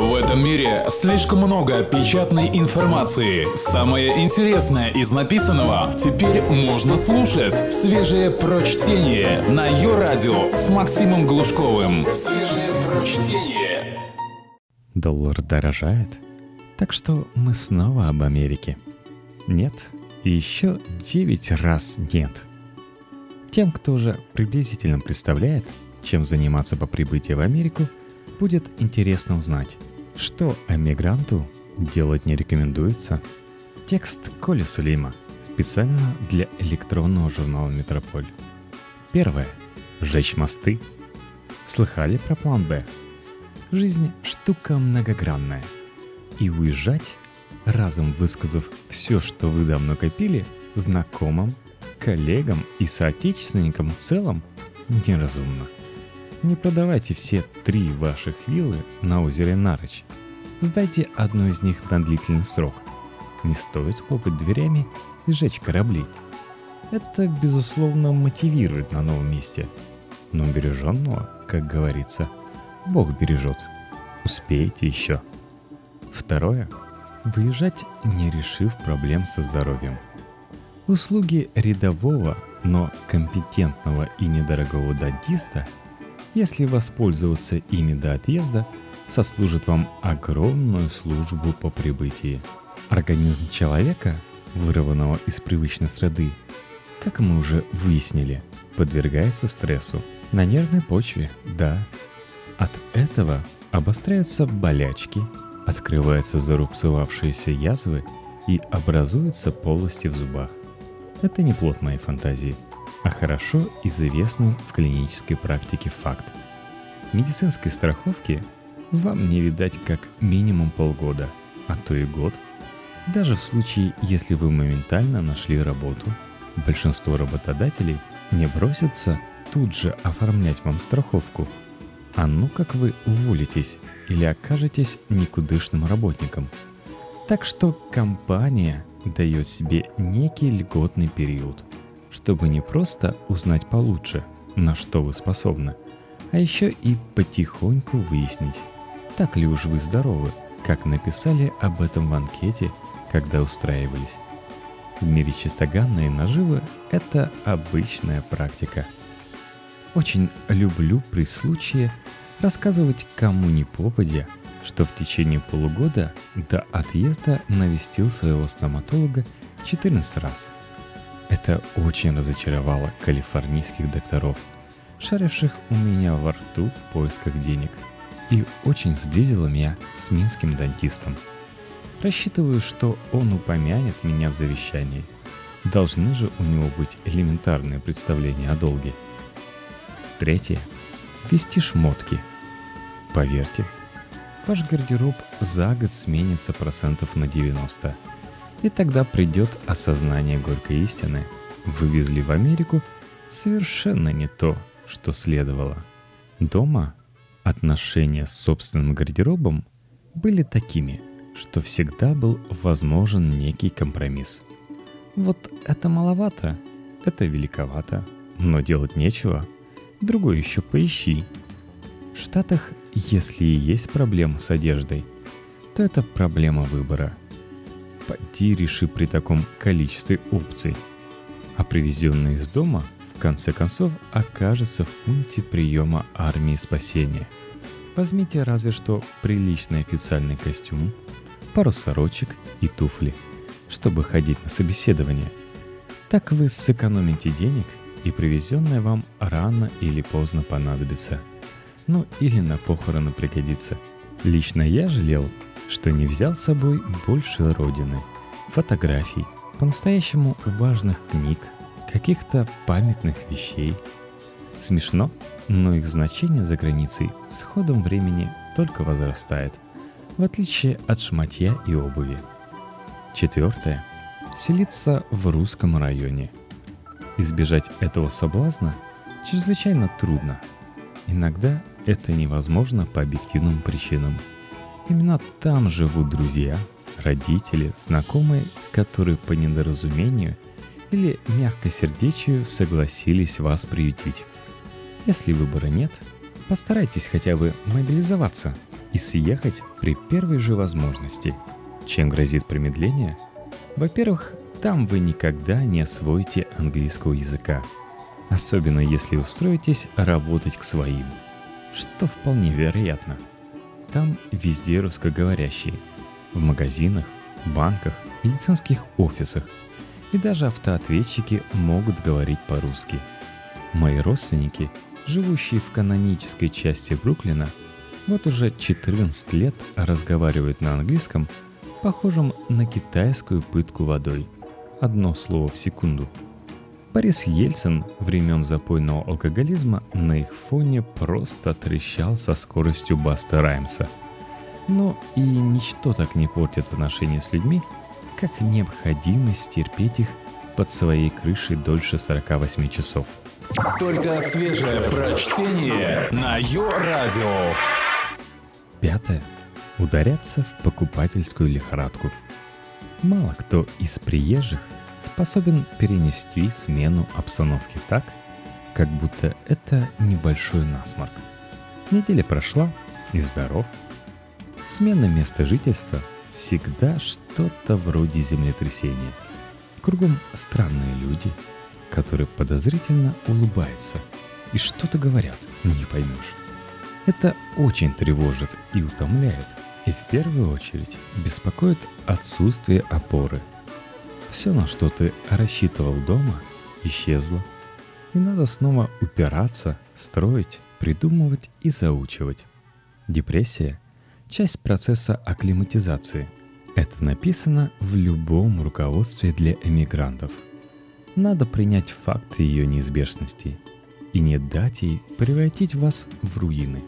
В этом мире слишком много печатной информации. Самое интересное из написанного теперь можно слушать. Свежее прочтение на ее радио с Максимом Глушковым. Свежее прочтение. Доллар дорожает, так что мы снова об Америке. Нет, еще 9 раз нет. Тем, кто уже приблизительно представляет, чем заниматься по прибытии в Америку, будет интересно узнать, что эмигранту делать не рекомендуется. Текст Коли Сулейма специально для электронного журнала «Метрополь». Первое. Сжечь мосты. Слыхали про план «Б»? Жизнь – штука многогранная. И уезжать, разом высказав все, что вы давно копили, знакомым, коллегам и соотечественникам в целом, неразумно – не продавайте все три ваших виллы на озере Нарыч. Сдайте одну из них на длительный срок. Не стоит хлопать дверями и сжечь корабли. Это, безусловно, мотивирует на новом месте. Но береженного, как говорится, Бог бережет. Успеете еще. Второе. Выезжать, не решив проблем со здоровьем. Услуги рядового, но компетентного и недорогого дантиста – если воспользоваться ими до отъезда, сослужит вам огромную службу по прибытии. Организм человека, вырванного из привычной среды, как мы уже выяснили, подвергается стрессу. На нервной почве, да. От этого обостряются болячки, открываются зарубцевавшиеся язвы и образуются полости в зубах. Это не плод моей фантазии – а хорошо известный в клинической практике факт. Медицинской страховки вам не видать как минимум полгода, а то и год. Даже в случае, если вы моментально нашли работу, большинство работодателей не бросятся тут же оформлять вам страховку. А ну как вы уволитесь или окажетесь никудышным работником. Так что компания дает себе некий льготный период – чтобы не просто узнать получше, на что вы способны, а еще и потихоньку выяснить, так ли уж вы здоровы, как написали об этом в анкете, когда устраивались. В мире чистоганные наживы – это обычная практика. Очень люблю при случае рассказывать кому ни попадя, что в течение полугода до отъезда навестил своего стоматолога 14 раз – это очень разочаровало калифорнийских докторов, шаривших у меня во рту в поисках денег, и очень сблизило меня с минским дантистом. Рассчитываю, что он упомянет меня в завещании. Должны же у него быть элементарные представления о долге. Третье. Вести шмотки. Поверьте, ваш гардероб за год сменится процентов на 90. И тогда придет осознание горькой истины. Вывезли в Америку совершенно не то, что следовало. Дома отношения с собственным гардеробом были такими, что всегда был возможен некий компромисс. Вот это маловато, это великовато, но делать нечего, другой еще поищи. В Штатах, если и есть проблема с одеждой, то это проблема выбора – Поди реши при таком количестве опций. А привезенный из дома, в конце концов, окажется в пункте приема армии спасения. Возьмите разве что приличный официальный костюм, пару сорочек и туфли, чтобы ходить на собеседование. Так вы сэкономите денег, и привезенное вам рано или поздно понадобится. Ну или на похороны пригодится. Лично я жалел, что не взял с собой больше родины, фотографий, по-настоящему важных книг, каких-то памятных вещей. Смешно, но их значение за границей с ходом времени только возрастает, в отличие от шматья и обуви. Четвертое. Селиться в русском районе. Избежать этого соблазна чрезвычайно трудно. Иногда это невозможно по объективным причинам – Именно там живут друзья, родители, знакомые, которые по недоразумению или мягкосердечию согласились вас приютить. Если выбора нет, постарайтесь хотя бы мобилизоваться, и съехать при первой же возможности. Чем грозит промедление? Во-первых, там вы никогда не освоите английского языка, особенно если устроитесь работать к своим, что вполне вероятно. Там везде русскоговорящие, в магазинах, банках, медицинских офисах, и даже автоответчики могут говорить по-русски. Мои родственники, живущие в канонической части Бруклина, вот уже 14 лет разговаривают на английском, похожем на китайскую пытку водой. Одно слово в секунду. Борис Ельцин времен запойного алкоголизма на их фоне просто трещал со скоростью Баста Раймса. Но и ничто так не портит отношения с людьми, как необходимость терпеть их под своей крышей дольше 48 часов. Только свежее прочтение на Йо-Радио. Пятое. Ударяться в покупательскую лихорадку. Мало кто из приезжих способен перенести смену обстановки так, как будто это небольшой насморк. Неделя прошла, и здоров. Смена места жительства всегда что-то вроде землетрясения. Кругом странные люди, которые подозрительно улыбаются и что-то говорят, не поймешь. Это очень тревожит и утомляет, и в первую очередь беспокоит отсутствие опоры. Все, на что ты рассчитывал дома, исчезло. И надо снова упираться, строить, придумывать и заучивать. Депрессия – часть процесса акклиматизации. Это написано в любом руководстве для эмигрантов. Надо принять факт ее неизбежности и не дать ей превратить вас в руины.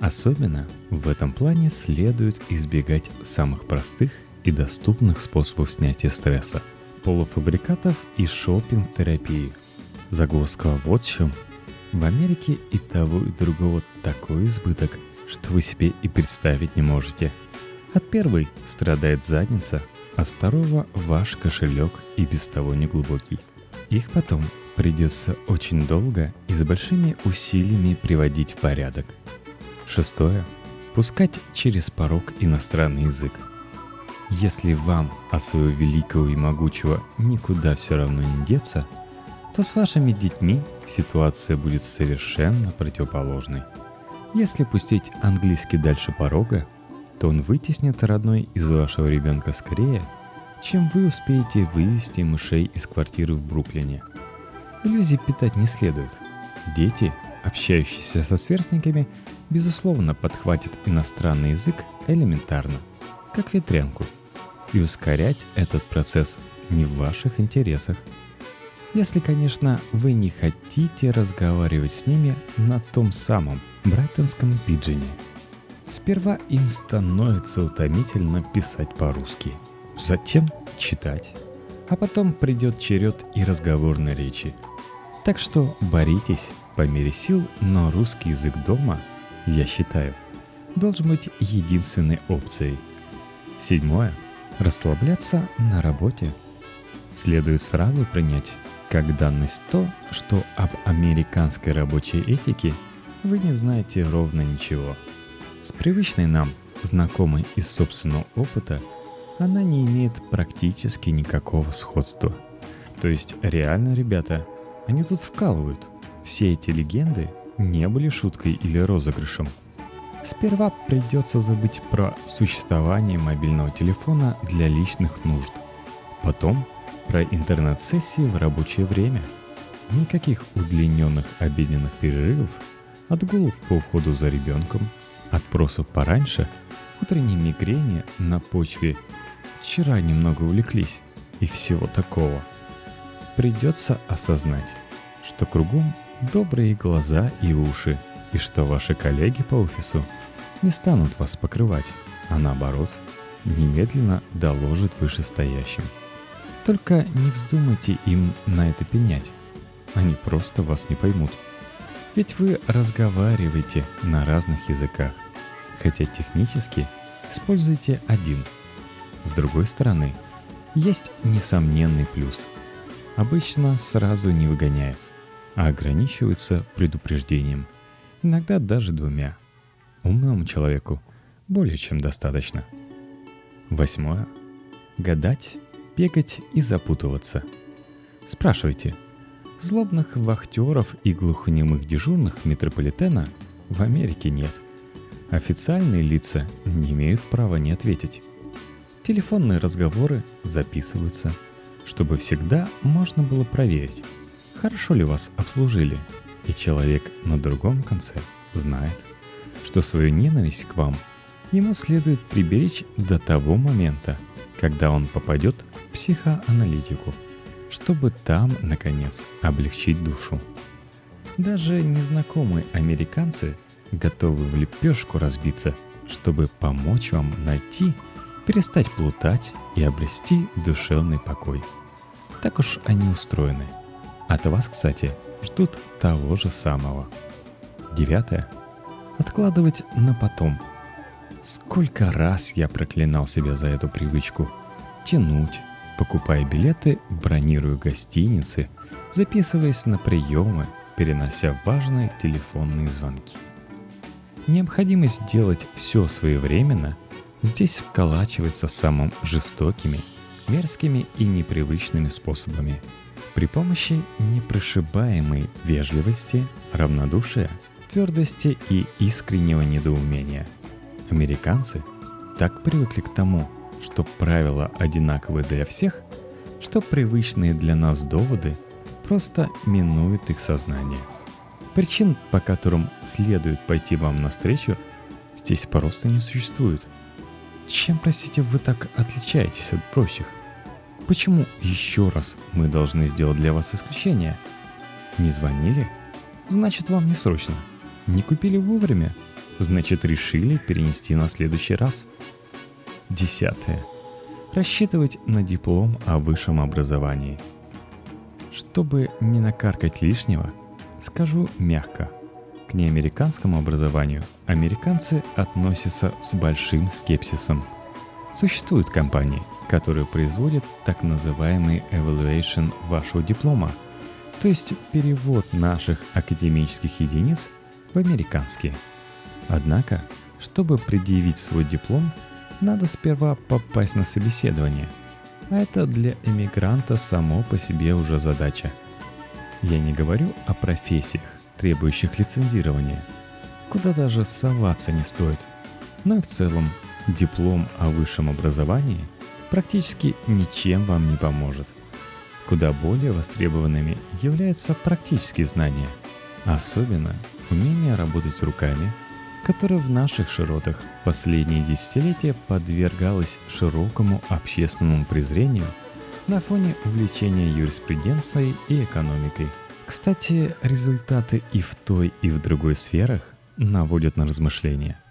Особенно в этом плане следует избегать самых простых и доступных способов снятия стресса – полуфабрикатов и шопинг-терапии. Загвоздка в чем. В Америке и того, и другого такой избыток, что вы себе и представить не можете. От первой страдает задница, от второго ваш кошелек и без того неглубокий. Их потом придется очень долго и с большими усилиями приводить в порядок. Шестое. Пускать через порог иностранный язык. Если вам от своего великого и могучего никуда все равно не деться, то с вашими детьми ситуация будет совершенно противоположной. Если пустить английский дальше порога, то он вытеснит родной из вашего ребенка скорее, чем вы успеете вывести мышей из квартиры в Бруклине. Иллюзий питать не следует. Дети, общающиеся со сверстниками, безусловно подхватят иностранный язык элементарно, как ветрянку. И ускорять этот процесс не в ваших интересах. Если, конечно, вы не хотите разговаривать с ними на том самом брайтонском пиджине. Сперва им становится утомительно писать по-русски, затем читать, а потом придет черед и разговорной речи. Так что боритесь по мере сил, но русский язык дома – я считаю, должен быть единственной опцией. Седьмое. Расслабляться на работе. Следует сразу принять как данность то, что об американской рабочей этике вы не знаете ровно ничего. С привычной нам, знакомой из собственного опыта, она не имеет практически никакого сходства. То есть реально, ребята, они тут вкалывают. Все эти легенды не были шуткой или розыгрышем. Сперва придется забыть про существование мобильного телефона для личных нужд. Потом про интернет-сессии в рабочее время. Никаких удлиненных обеденных перерывов, отгулов по уходу за ребенком, отпросов пораньше, утренней мигрени на почве «вчера немного увлеклись» и всего такого. Придется осознать, что кругом добрые глаза и уши, и что ваши коллеги по офису не станут вас покрывать, а наоборот, немедленно доложат вышестоящим. Только не вздумайте им на это пенять, они просто вас не поймут. Ведь вы разговариваете на разных языках, хотя технически используете один. С другой стороны, есть несомненный плюс. Обычно сразу не выгоняют – а ограничиваются предупреждением, иногда даже двумя. Умному человеку более чем достаточно. Восьмое. Гадать, бегать и запутываться. Спрашивайте. Злобных вахтеров и глухонемых дежурных метрополитена в Америке нет. Официальные лица не имеют права не ответить. Телефонные разговоры записываются, чтобы всегда можно было проверить, хорошо ли вас обслужили, и человек на другом конце знает, что свою ненависть к вам ему следует приберечь до того момента, когда он попадет в психоаналитику, чтобы там, наконец, облегчить душу. Даже незнакомые американцы готовы в лепешку разбиться, чтобы помочь вам найти, перестать плутать и обрести душевный покой. Так уж они устроены. От вас, кстати, ждут того же самого. Девятое. Откладывать на потом. Сколько раз я проклинал себя за эту привычку. Тянуть, покупая билеты, бронируя гостиницы, записываясь на приемы, перенося важные телефонные звонки. Необходимость делать все своевременно здесь вколачивается самым жестокими, мерзкими и непривычными способами – при помощи непрошибаемой вежливости, равнодушия, твердости и искреннего недоумения. Американцы так привыкли к тому, что правила одинаковы для всех, что привычные для нас доводы просто минуют их сознание. Причин, по которым следует пойти вам навстречу, здесь просто не существует. Чем, простите, вы так отличаетесь от прочих? Почему еще раз мы должны сделать для вас исключение? Не звонили? Значит, вам не срочно. Не купили вовремя? Значит, решили перенести на следующий раз. Десятое. Рассчитывать на диплом о высшем образовании. Чтобы не накаркать лишнего, скажу мягко. К неамериканскому образованию американцы относятся с большим скепсисом. Существуют компании – который производит так называемый evaluation вашего диплома, то есть перевод наших академических единиц в американские. Однако, чтобы предъявить свой диплом, надо сперва попасть на собеседование. А это для эмигранта само по себе уже задача. Я не говорю о профессиях, требующих лицензирования, куда даже соваться не стоит. Но и в целом диплом о высшем образовании – практически ничем вам не поможет. Куда более востребованными являются практические знания, особенно умение работать руками, которое в наших широтах последние десятилетия подвергалось широкому общественному презрению на фоне увлечения юриспруденцией и экономикой. Кстати, результаты и в той, и в другой сферах наводят на размышления –